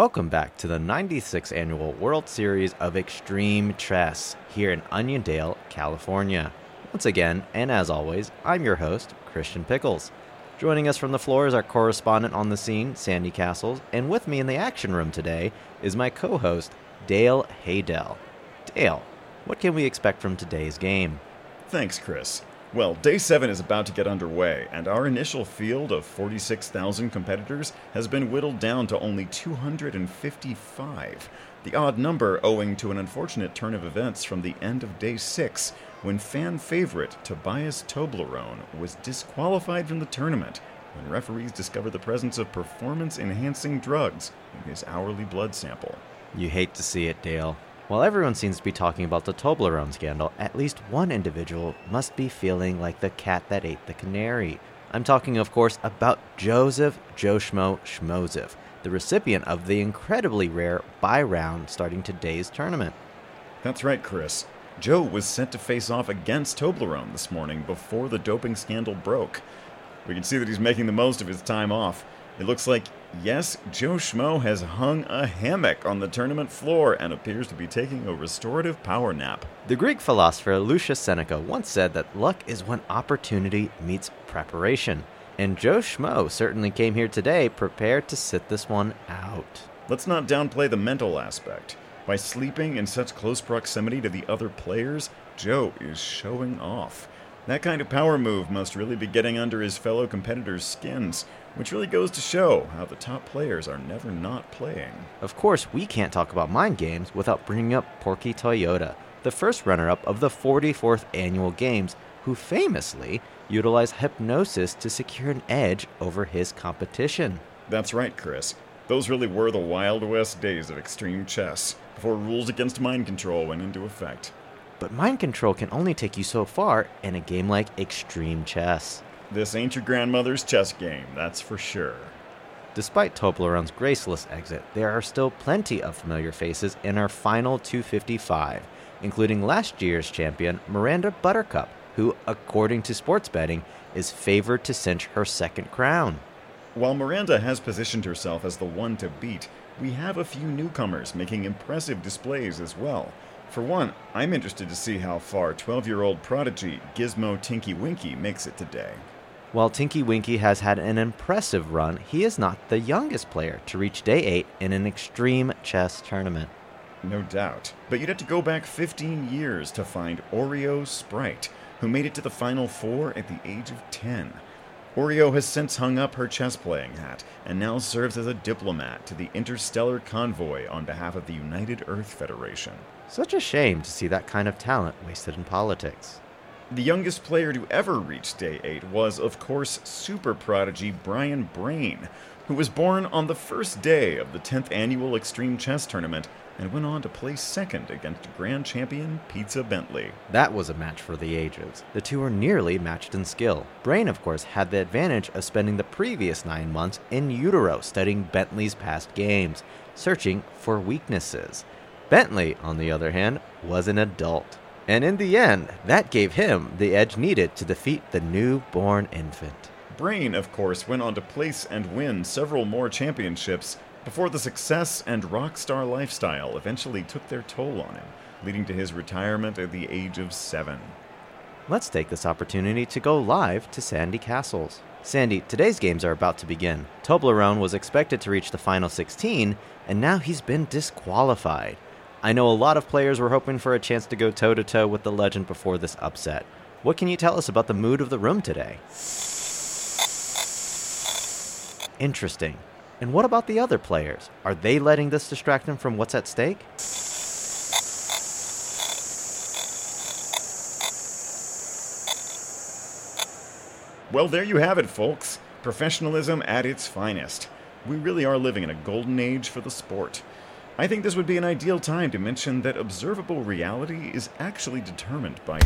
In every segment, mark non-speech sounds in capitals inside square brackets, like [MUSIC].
Welcome back to the 96th annual World Series of Extreme Chess here in Oniondale, California. Once again, and as always, I'm your host, Christian Pickles. Joining us from the floor is our correspondent on the scene, Sandy Castles, and with me in the action room today is my co host, Dale Haydell. Dale, what can we expect from today's game? Thanks, Chris. Well, day 7 is about to get underway, and our initial field of 46,000 competitors has been whittled down to only 255. The odd number owing to an unfortunate turn of events from the end of day 6, when fan favorite Tobias Toblerone was disqualified from the tournament when referees discovered the presence of performance enhancing drugs in his hourly blood sample. You hate to see it, Dale. While everyone seems to be talking about the Toblerone scandal, at least one individual must be feeling like the cat that ate the canary. I'm talking, of course, about Joseph Joshmo Schmozef, the recipient of the incredibly rare bye round starting today's tournament. That's right, Chris. Joe was sent to face off against Toblerone this morning before the doping scandal broke. We can see that he's making the most of his time off. It looks like, yes, Joe Schmo has hung a hammock on the tournament floor and appears to be taking a restorative power nap. The Greek philosopher Lucius Seneca once said that luck is when opportunity meets preparation. And Joe Schmo certainly came here today prepared to sit this one out. Let's not downplay the mental aspect. By sleeping in such close proximity to the other players, Joe is showing off. That kind of power move must really be getting under his fellow competitors' skins, which really goes to show how the top players are never not playing. Of course, we can't talk about mind games without bringing up Porky Toyota, the first runner up of the 44th annual games, who famously utilized hypnosis to secure an edge over his competition. That's right, Chris. Those really were the Wild West days of extreme chess, before rules against mind control went into effect. But mind control can only take you so far in a game like Extreme Chess. This ain't your grandmother's chess game, that's for sure. Despite Toblerone's graceless exit, there are still plenty of familiar faces in our final 255, including last year's champion Miranda Buttercup, who, according to sports betting, is favored to cinch her second crown. While Miranda has positioned herself as the one to beat, we have a few newcomers making impressive displays as well. For one, I'm interested to see how far 12 year old prodigy Gizmo Tinky Winky makes it today. While Tinky Winky has had an impressive run, he is not the youngest player to reach day 8 in an extreme chess tournament. No doubt. But you'd have to go back 15 years to find Oreo Sprite, who made it to the final four at the age of 10. Oreo has since hung up her chess playing hat and now serves as a diplomat to the Interstellar Convoy on behalf of the United Earth Federation. Such a shame to see that kind of talent wasted in politics. The youngest player to ever reach Day 8 was, of course, super prodigy Brian Brain, who was born on the first day of the 10th annual Extreme Chess Tournament and went on to place second against grand champion Pizza Bentley. That was a match for the ages. The two were nearly matched in skill. Brain, of course, had the advantage of spending the previous nine months in utero studying Bentley's past games, searching for weaknesses. Bentley, on the other hand, was an adult. And in the end, that gave him the edge needed to defeat the newborn infant. Brain, of course, went on to place and win several more championships before the success and rock star lifestyle eventually took their toll on him, leading to his retirement at the age of seven. Let's take this opportunity to go live to Sandy Castles. Sandy, today's games are about to begin. Toblerone was expected to reach the final 16, and now he's been disqualified. I know a lot of players were hoping for a chance to go toe to toe with the legend before this upset. What can you tell us about the mood of the room today? Interesting. And what about the other players? Are they letting this distract them from what's at stake? Well, there you have it, folks. Professionalism at its finest. We really are living in a golden age for the sport. I think this would be an ideal time to mention that observable reality is actually determined by.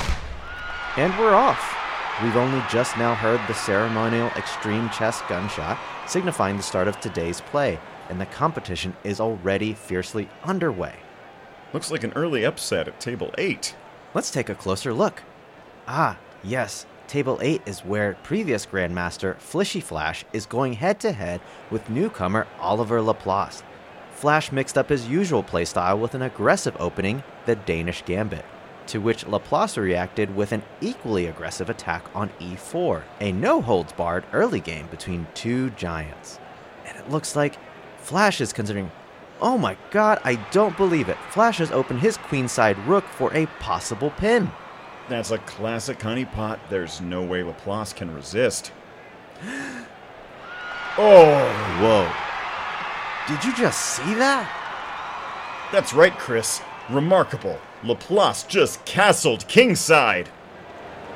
And we're off. We've only just now heard the ceremonial extreme chess gunshot, signifying the start of today's play, and the competition is already fiercely underway. Looks like an early upset at table 8. Let's take a closer look. Ah, yes, table 8 is where previous Grandmaster Flishy Flash is going head to head with newcomer Oliver Laplace. Flash mixed up his usual playstyle with an aggressive opening, the Danish Gambit, to which Laplace reacted with an equally aggressive attack on e4, a no holds barred early game between two giants. And it looks like Flash is considering, oh my god, I don't believe it. Flash has opened his queenside rook for a possible pin. That's a classic honeypot. There's no way Laplace can resist. [GASPS] oh! Whoa. Did you just see that? That's right, Chris. Remarkable. Laplace just castled kingside.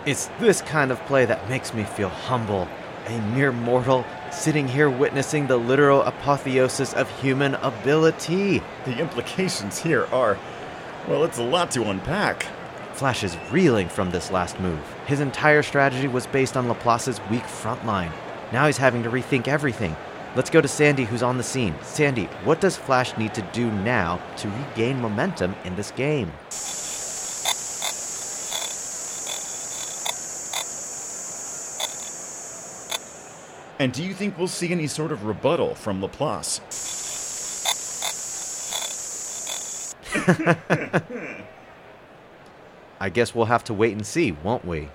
It's this kind of play that makes me feel humble. A mere mortal sitting here witnessing the literal apotheosis of human ability. The implications here are, well, it's a lot to unpack. Flash is reeling from this last move. His entire strategy was based on Laplace's weak front line. Now he's having to rethink everything. Let's go to Sandy, who's on the scene. Sandy, what does Flash need to do now to regain momentum in this game? And do you think we'll see any sort of rebuttal from Laplace? [LAUGHS] I guess we'll have to wait and see, won't we?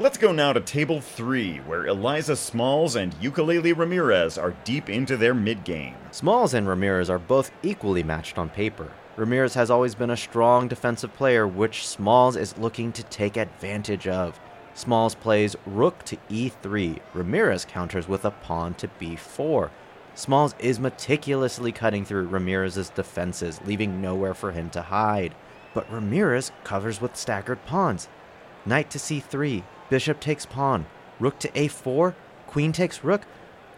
Let's go now to table three, where Eliza Smalls and Ukulele Ramirez are deep into their mid game. Smalls and Ramirez are both equally matched on paper. Ramirez has always been a strong defensive player, which Smalls is looking to take advantage of. Smalls plays rook to e3. Ramirez counters with a pawn to b4. Smalls is meticulously cutting through Ramirez's defenses, leaving nowhere for him to hide. But Ramirez covers with staggered pawns. Knight to c3, bishop takes pawn, rook to a4, queen takes rook.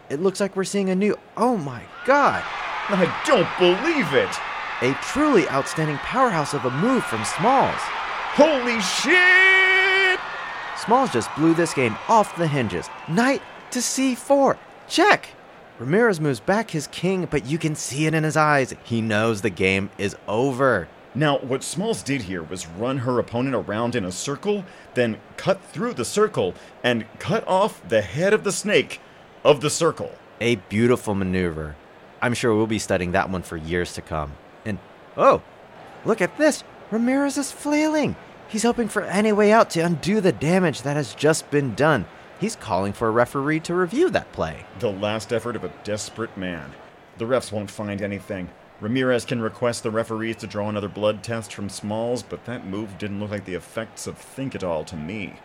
It looks like we're seeing a new. Oh my god! I don't believe it! A truly outstanding powerhouse of a move from Smalls. Holy shit! Smalls just blew this game off the hinges. Knight to c4. Check! Ramirez moves back his king, but you can see it in his eyes. He knows the game is over. Now, what Smalls did here was run her opponent around in a circle, then cut through the circle and cut off the head of the snake of the circle. A beautiful maneuver. I'm sure we'll be studying that one for years to come. And, oh, look at this! Ramirez is flailing! He's hoping for any way out to undo the damage that has just been done. He's calling for a referee to review that play. The last effort of a desperate man. The refs won't find anything. Ramirez can request the referees to draw another blood test from Smalls, but that move didn't look like the effects of Thinkitol to me.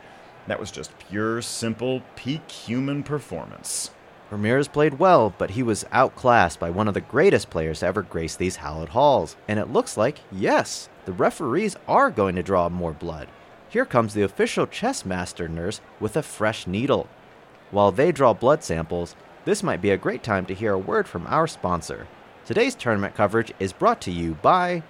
That was just pure, simple, peak human performance. Ramirez played well, but he was outclassed by one of the greatest players to ever grace these hallowed halls. And it looks like, yes, the referees are going to draw more blood. Here comes the official chess master nurse with a fresh needle. While they draw blood samples, this might be a great time to hear a word from our sponsor. Today's tournament coverage is brought to you by.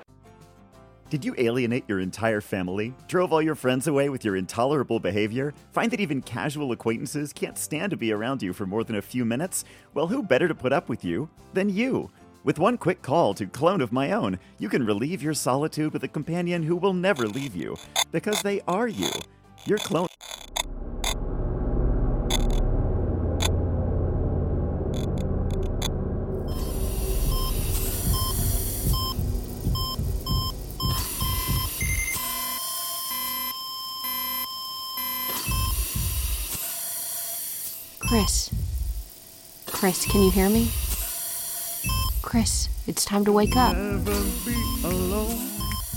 Did you alienate your entire family? Drove all your friends away with your intolerable behavior? Find that even casual acquaintances can't stand to be around you for more than a few minutes? Well, who better to put up with you than you? With one quick call to Clone of My Own, you can relieve your solitude with a companion who will never leave you. Because they are you. Your clone. Chris. Chris, can you hear me? Chris, it's time to wake up. Never be alone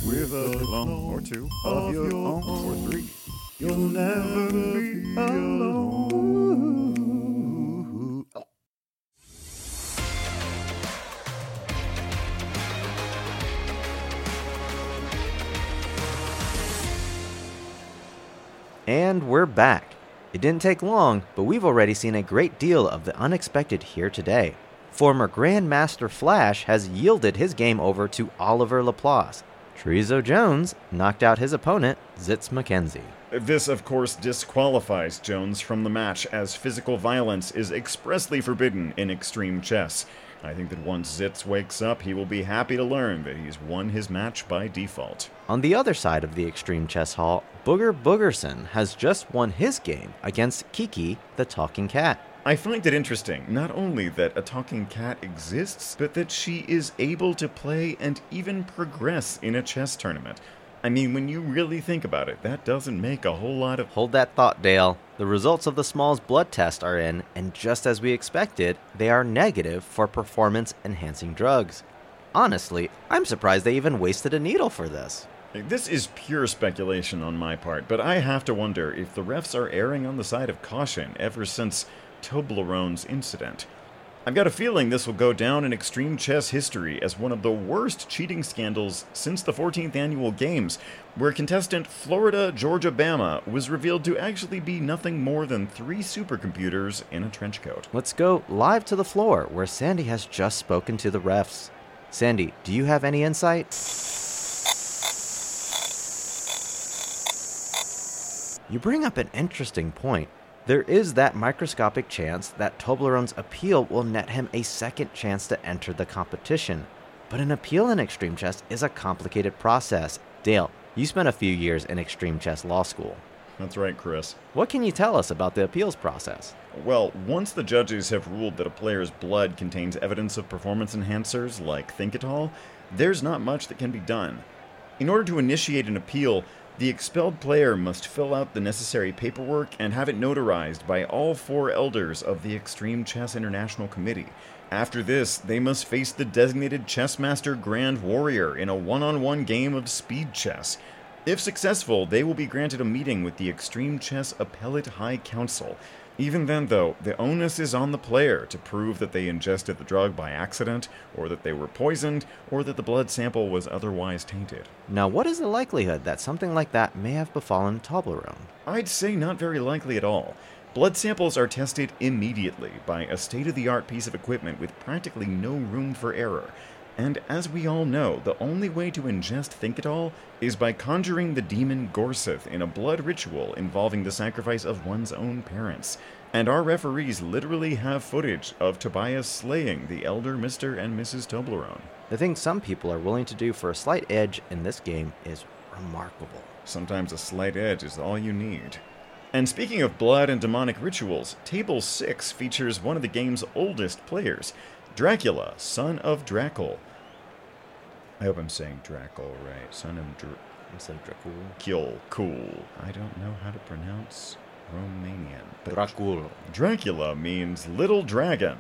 with a clone or two of your own or three. You'll never be alone. And we're back. It didn't take long, but we've already seen a great deal of the unexpected here today. Former Grandmaster Flash has yielded his game over to Oliver Laplace. Trezo Jones knocked out his opponent, Zitz McKenzie. This, of course, disqualifies Jones from the match, as physical violence is expressly forbidden in extreme chess. I think that once Zitz wakes up, he will be happy to learn that he's won his match by default. On the other side of the Extreme Chess Hall, Booger Boogerson has just won his game against Kiki the Talking Cat. I find it interesting not only that a talking cat exists, but that she is able to play and even progress in a chess tournament. I mean, when you really think about it, that doesn't make a whole lot of. Hold that thought, Dale. The results of the Smalls blood test are in, and just as we expected, they are negative for performance enhancing drugs. Honestly, I'm surprised they even wasted a needle for this. This is pure speculation on my part, but I have to wonder if the refs are erring on the side of caution ever since Toblerone's incident. I've got a feeling this will go down in extreme chess history as one of the worst cheating scandals since the 14th annual games, where contestant Florida Georgia Bama was revealed to actually be nothing more than three supercomputers in a trench coat. Let's go live to the floor where Sandy has just spoken to the refs. Sandy, do you have any insight? You bring up an interesting point. There is that microscopic chance that Toblerone's appeal will net him a second chance to enter the competition. But an appeal in Extreme Chess is a complicated process. Dale, you spent a few years in Extreme Chess Law School. That's right, Chris. What can you tell us about the appeals process? Well, once the judges have ruled that a player's blood contains evidence of performance enhancers like Thinkitol, there's not much that can be done. In order to initiate an appeal, the expelled player must fill out the necessary paperwork and have it notarized by all four elders of the Extreme Chess International Committee. After this, they must face the designated Chessmaster Grand Warrior in a one on one game of speed chess. If successful, they will be granted a meeting with the Extreme Chess Appellate High Council. Even then, though, the onus is on the player to prove that they ingested the drug by accident, or that they were poisoned, or that the blood sample was otherwise tainted. Now, what is the likelihood that something like that may have befallen Toblerone? I'd say not very likely at all. Blood samples are tested immediately by a state of the art piece of equipment with practically no room for error. And as we all know, the only way to ingest Thinkitol is by conjuring the demon Gorseth in a blood ritual involving the sacrifice of one's own parents. And our referees literally have footage of Tobias slaying the elder Mr. and Mrs. Toblerone. The thing some people are willing to do for a slight edge in this game is remarkable. Sometimes a slight edge is all you need. And speaking of blood and demonic rituals, Table 6 features one of the game's oldest players, Dracula, son of Dracul. I hope I'm saying Dracul right. Son of Dr- Instead of Dracul. Kill. Cool. I don't know how to pronounce Romanian. But Dracul. Dracula means little dragon.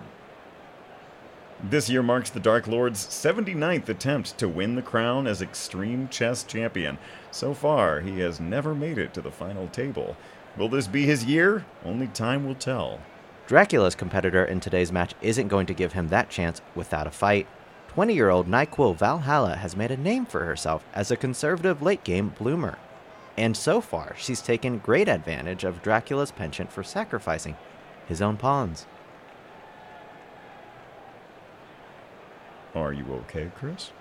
This year marks the Dark Lord's 79th attempt to win the crown as Extreme Chess Champion. So far, he has never made it to the final table. Will this be his year? Only time will tell. Dracula's competitor in today's match isn't going to give him that chance without a fight. 20 year old NyQuil Valhalla has made a name for herself as a conservative late game bloomer. And so far, she's taken great advantage of Dracula's penchant for sacrificing his own pawns. Are you okay, Chris?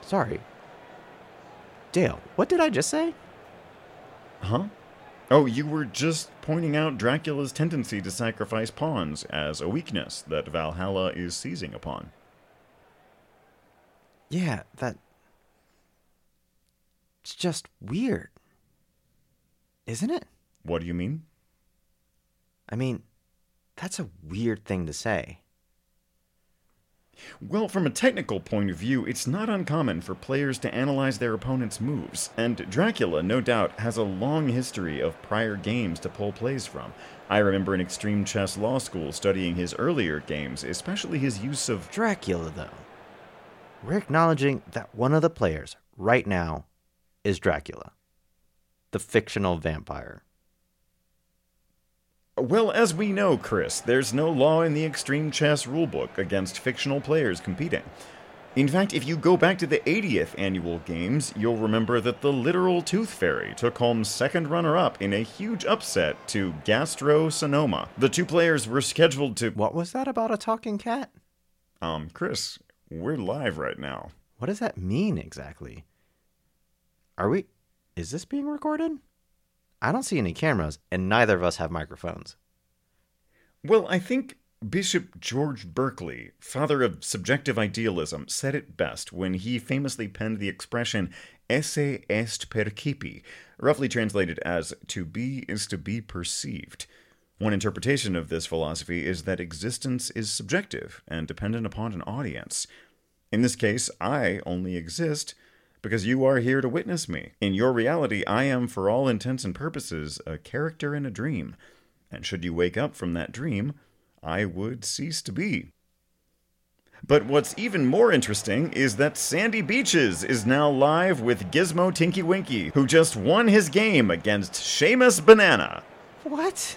Sorry. Dale, what did I just say? Huh? Oh, you were just pointing out Dracula's tendency to sacrifice pawns as a weakness that Valhalla is seizing upon. Yeah, that. It's just weird. Isn't it? What do you mean? I mean, that's a weird thing to say. Well, from a technical point of view, it's not uncommon for players to analyze their opponent's moves, and Dracula, no doubt, has a long history of prior games to pull plays from. I remember in Extreme Chess Law School studying his earlier games, especially his use of. Dracula, though. We're acknowledging that one of the players right now is Dracula, the fictional vampire. Well, as we know, Chris, there's no law in the Extreme Chess rulebook against fictional players competing. In fact, if you go back to the 80th annual games, you'll remember that the literal Tooth Fairy took home second runner up in a huge upset to Gastro Sonoma. The two players were scheduled to. What was that about a talking cat? Um, Chris, we're live right now. What does that mean exactly? Are we. Is this being recorded? I don't see any cameras, and neither of us have microphones. Well, I think Bishop George Berkeley, father of subjective idealism, said it best when he famously penned the expression esse est percipi, roughly translated as to be is to be perceived. One interpretation of this philosophy is that existence is subjective and dependent upon an audience. In this case, I only exist because you are here to witness me. In your reality, I am, for all intents and purposes, a character in a dream. And should you wake up from that dream, I would cease to be. But what's even more interesting is that Sandy Beaches is now live with Gizmo Tinky Winky, who just won his game against Seamus Banana. What?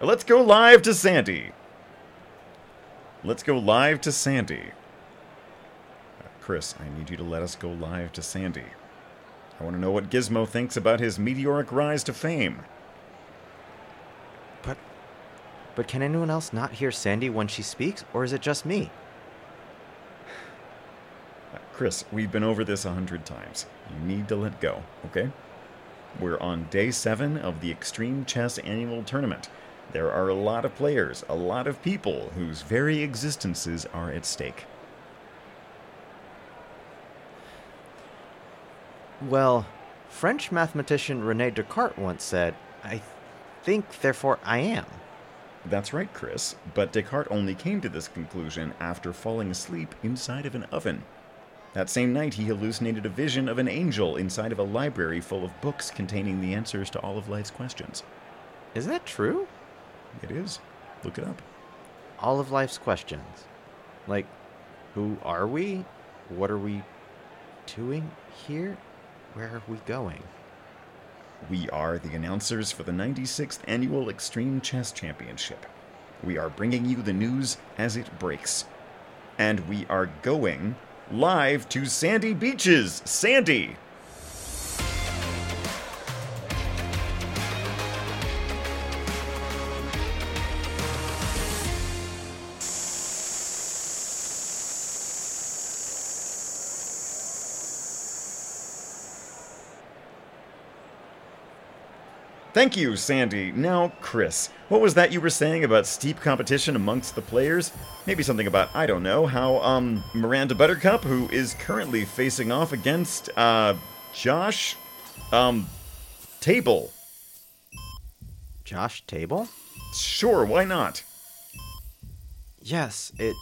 Let's go live to Sandy. Let's go live to Sandy. Chris, I need you to let us go live to Sandy. I want to know what Gizmo thinks about his meteoric rise to fame. But but can anyone else not hear Sandy when she speaks or is it just me? Chris, we've been over this a hundred times. You need to let go, okay? We're on day seven of the Extreme Chess Annual Tournament. There are a lot of players, a lot of people whose very existences are at stake. Well, French mathematician Rene Descartes once said, I think, therefore I am. That's right, Chris, but Descartes only came to this conclusion after falling asleep inside of an oven. That same night, he hallucinated a vision of an angel inside of a library full of books containing the answers to all of life's questions. Is that true? It is. Look it up. All of life's questions. Like, who are we? What are we doing here? Where are we going? We are the announcers for the 96th Annual Extreme Chess Championship. We are bringing you the news as it breaks. And we are going live to Sandy Beaches. Sandy! Thank you, Sandy. Now, Chris, what was that you were saying about steep competition amongst the players? Maybe something about, I don't know, how, um, Miranda Buttercup, who is currently facing off against, uh, Josh, um, Table. Josh Table? Sure, why not? Yes, it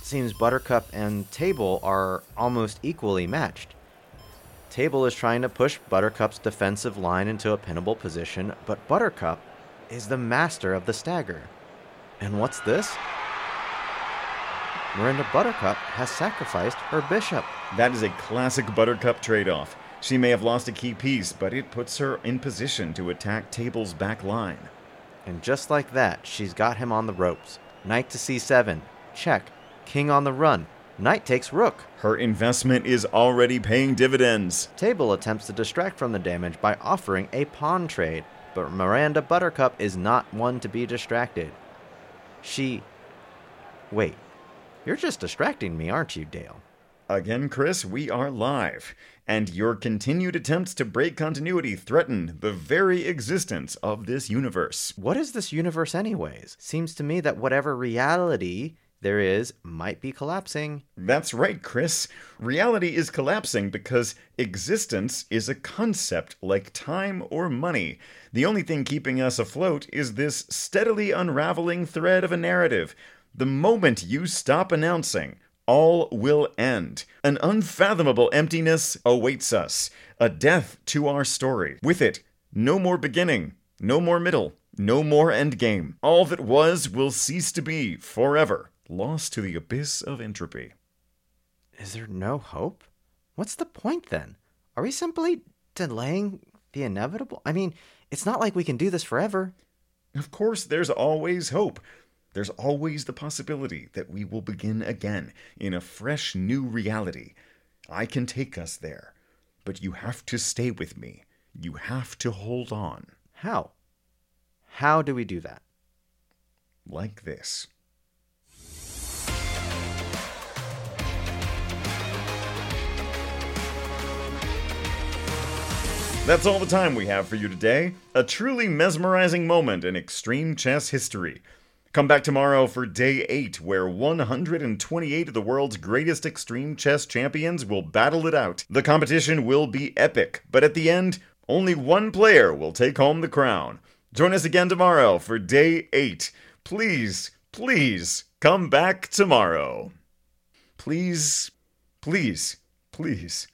seems Buttercup and Table are almost equally matched. Table is trying to push Buttercup's defensive line into a pinnable position, but Buttercup is the master of the stagger. And what's this? Miranda Buttercup has sacrificed her bishop. That is a classic Buttercup trade off. She may have lost a key piece, but it puts her in position to attack Table's back line. And just like that, she's got him on the ropes. Knight to c7. Check. King on the run. Knight takes rook. Her investment is already paying dividends. Table attempts to distract from the damage by offering a pawn trade, but Miranda Buttercup is not one to be distracted. She. Wait. You're just distracting me, aren't you, Dale? Again, Chris, we are live, and your continued attempts to break continuity threaten the very existence of this universe. What is this universe, anyways? Seems to me that whatever reality there is might be collapsing. That's right, Chris. Reality is collapsing because existence is a concept like time or money. The only thing keeping us afloat is this steadily unraveling thread of a narrative. The moment you stop announcing, all will end. An unfathomable emptiness awaits us, a death to our story. With it, no more beginning, no more middle, no more endgame. All that was will cease to be forever lost to the abyss of entropy. Is there no hope? What's the point then? Are we simply delaying the inevitable? I mean, it's not like we can do this forever. Of course, there's always hope. There's always the possibility that we will begin again in a fresh new reality. I can take us there, but you have to stay with me. You have to hold on. How? How do we do that? Like this. That's all the time we have for you today. A truly mesmerizing moment in extreme chess history. Come back tomorrow for day 8, where 128 of the world's greatest extreme chess champions will battle it out. The competition will be epic, but at the end, only one player will take home the crown. Join us again tomorrow for day eight. Please, please come back tomorrow. Please, please, please.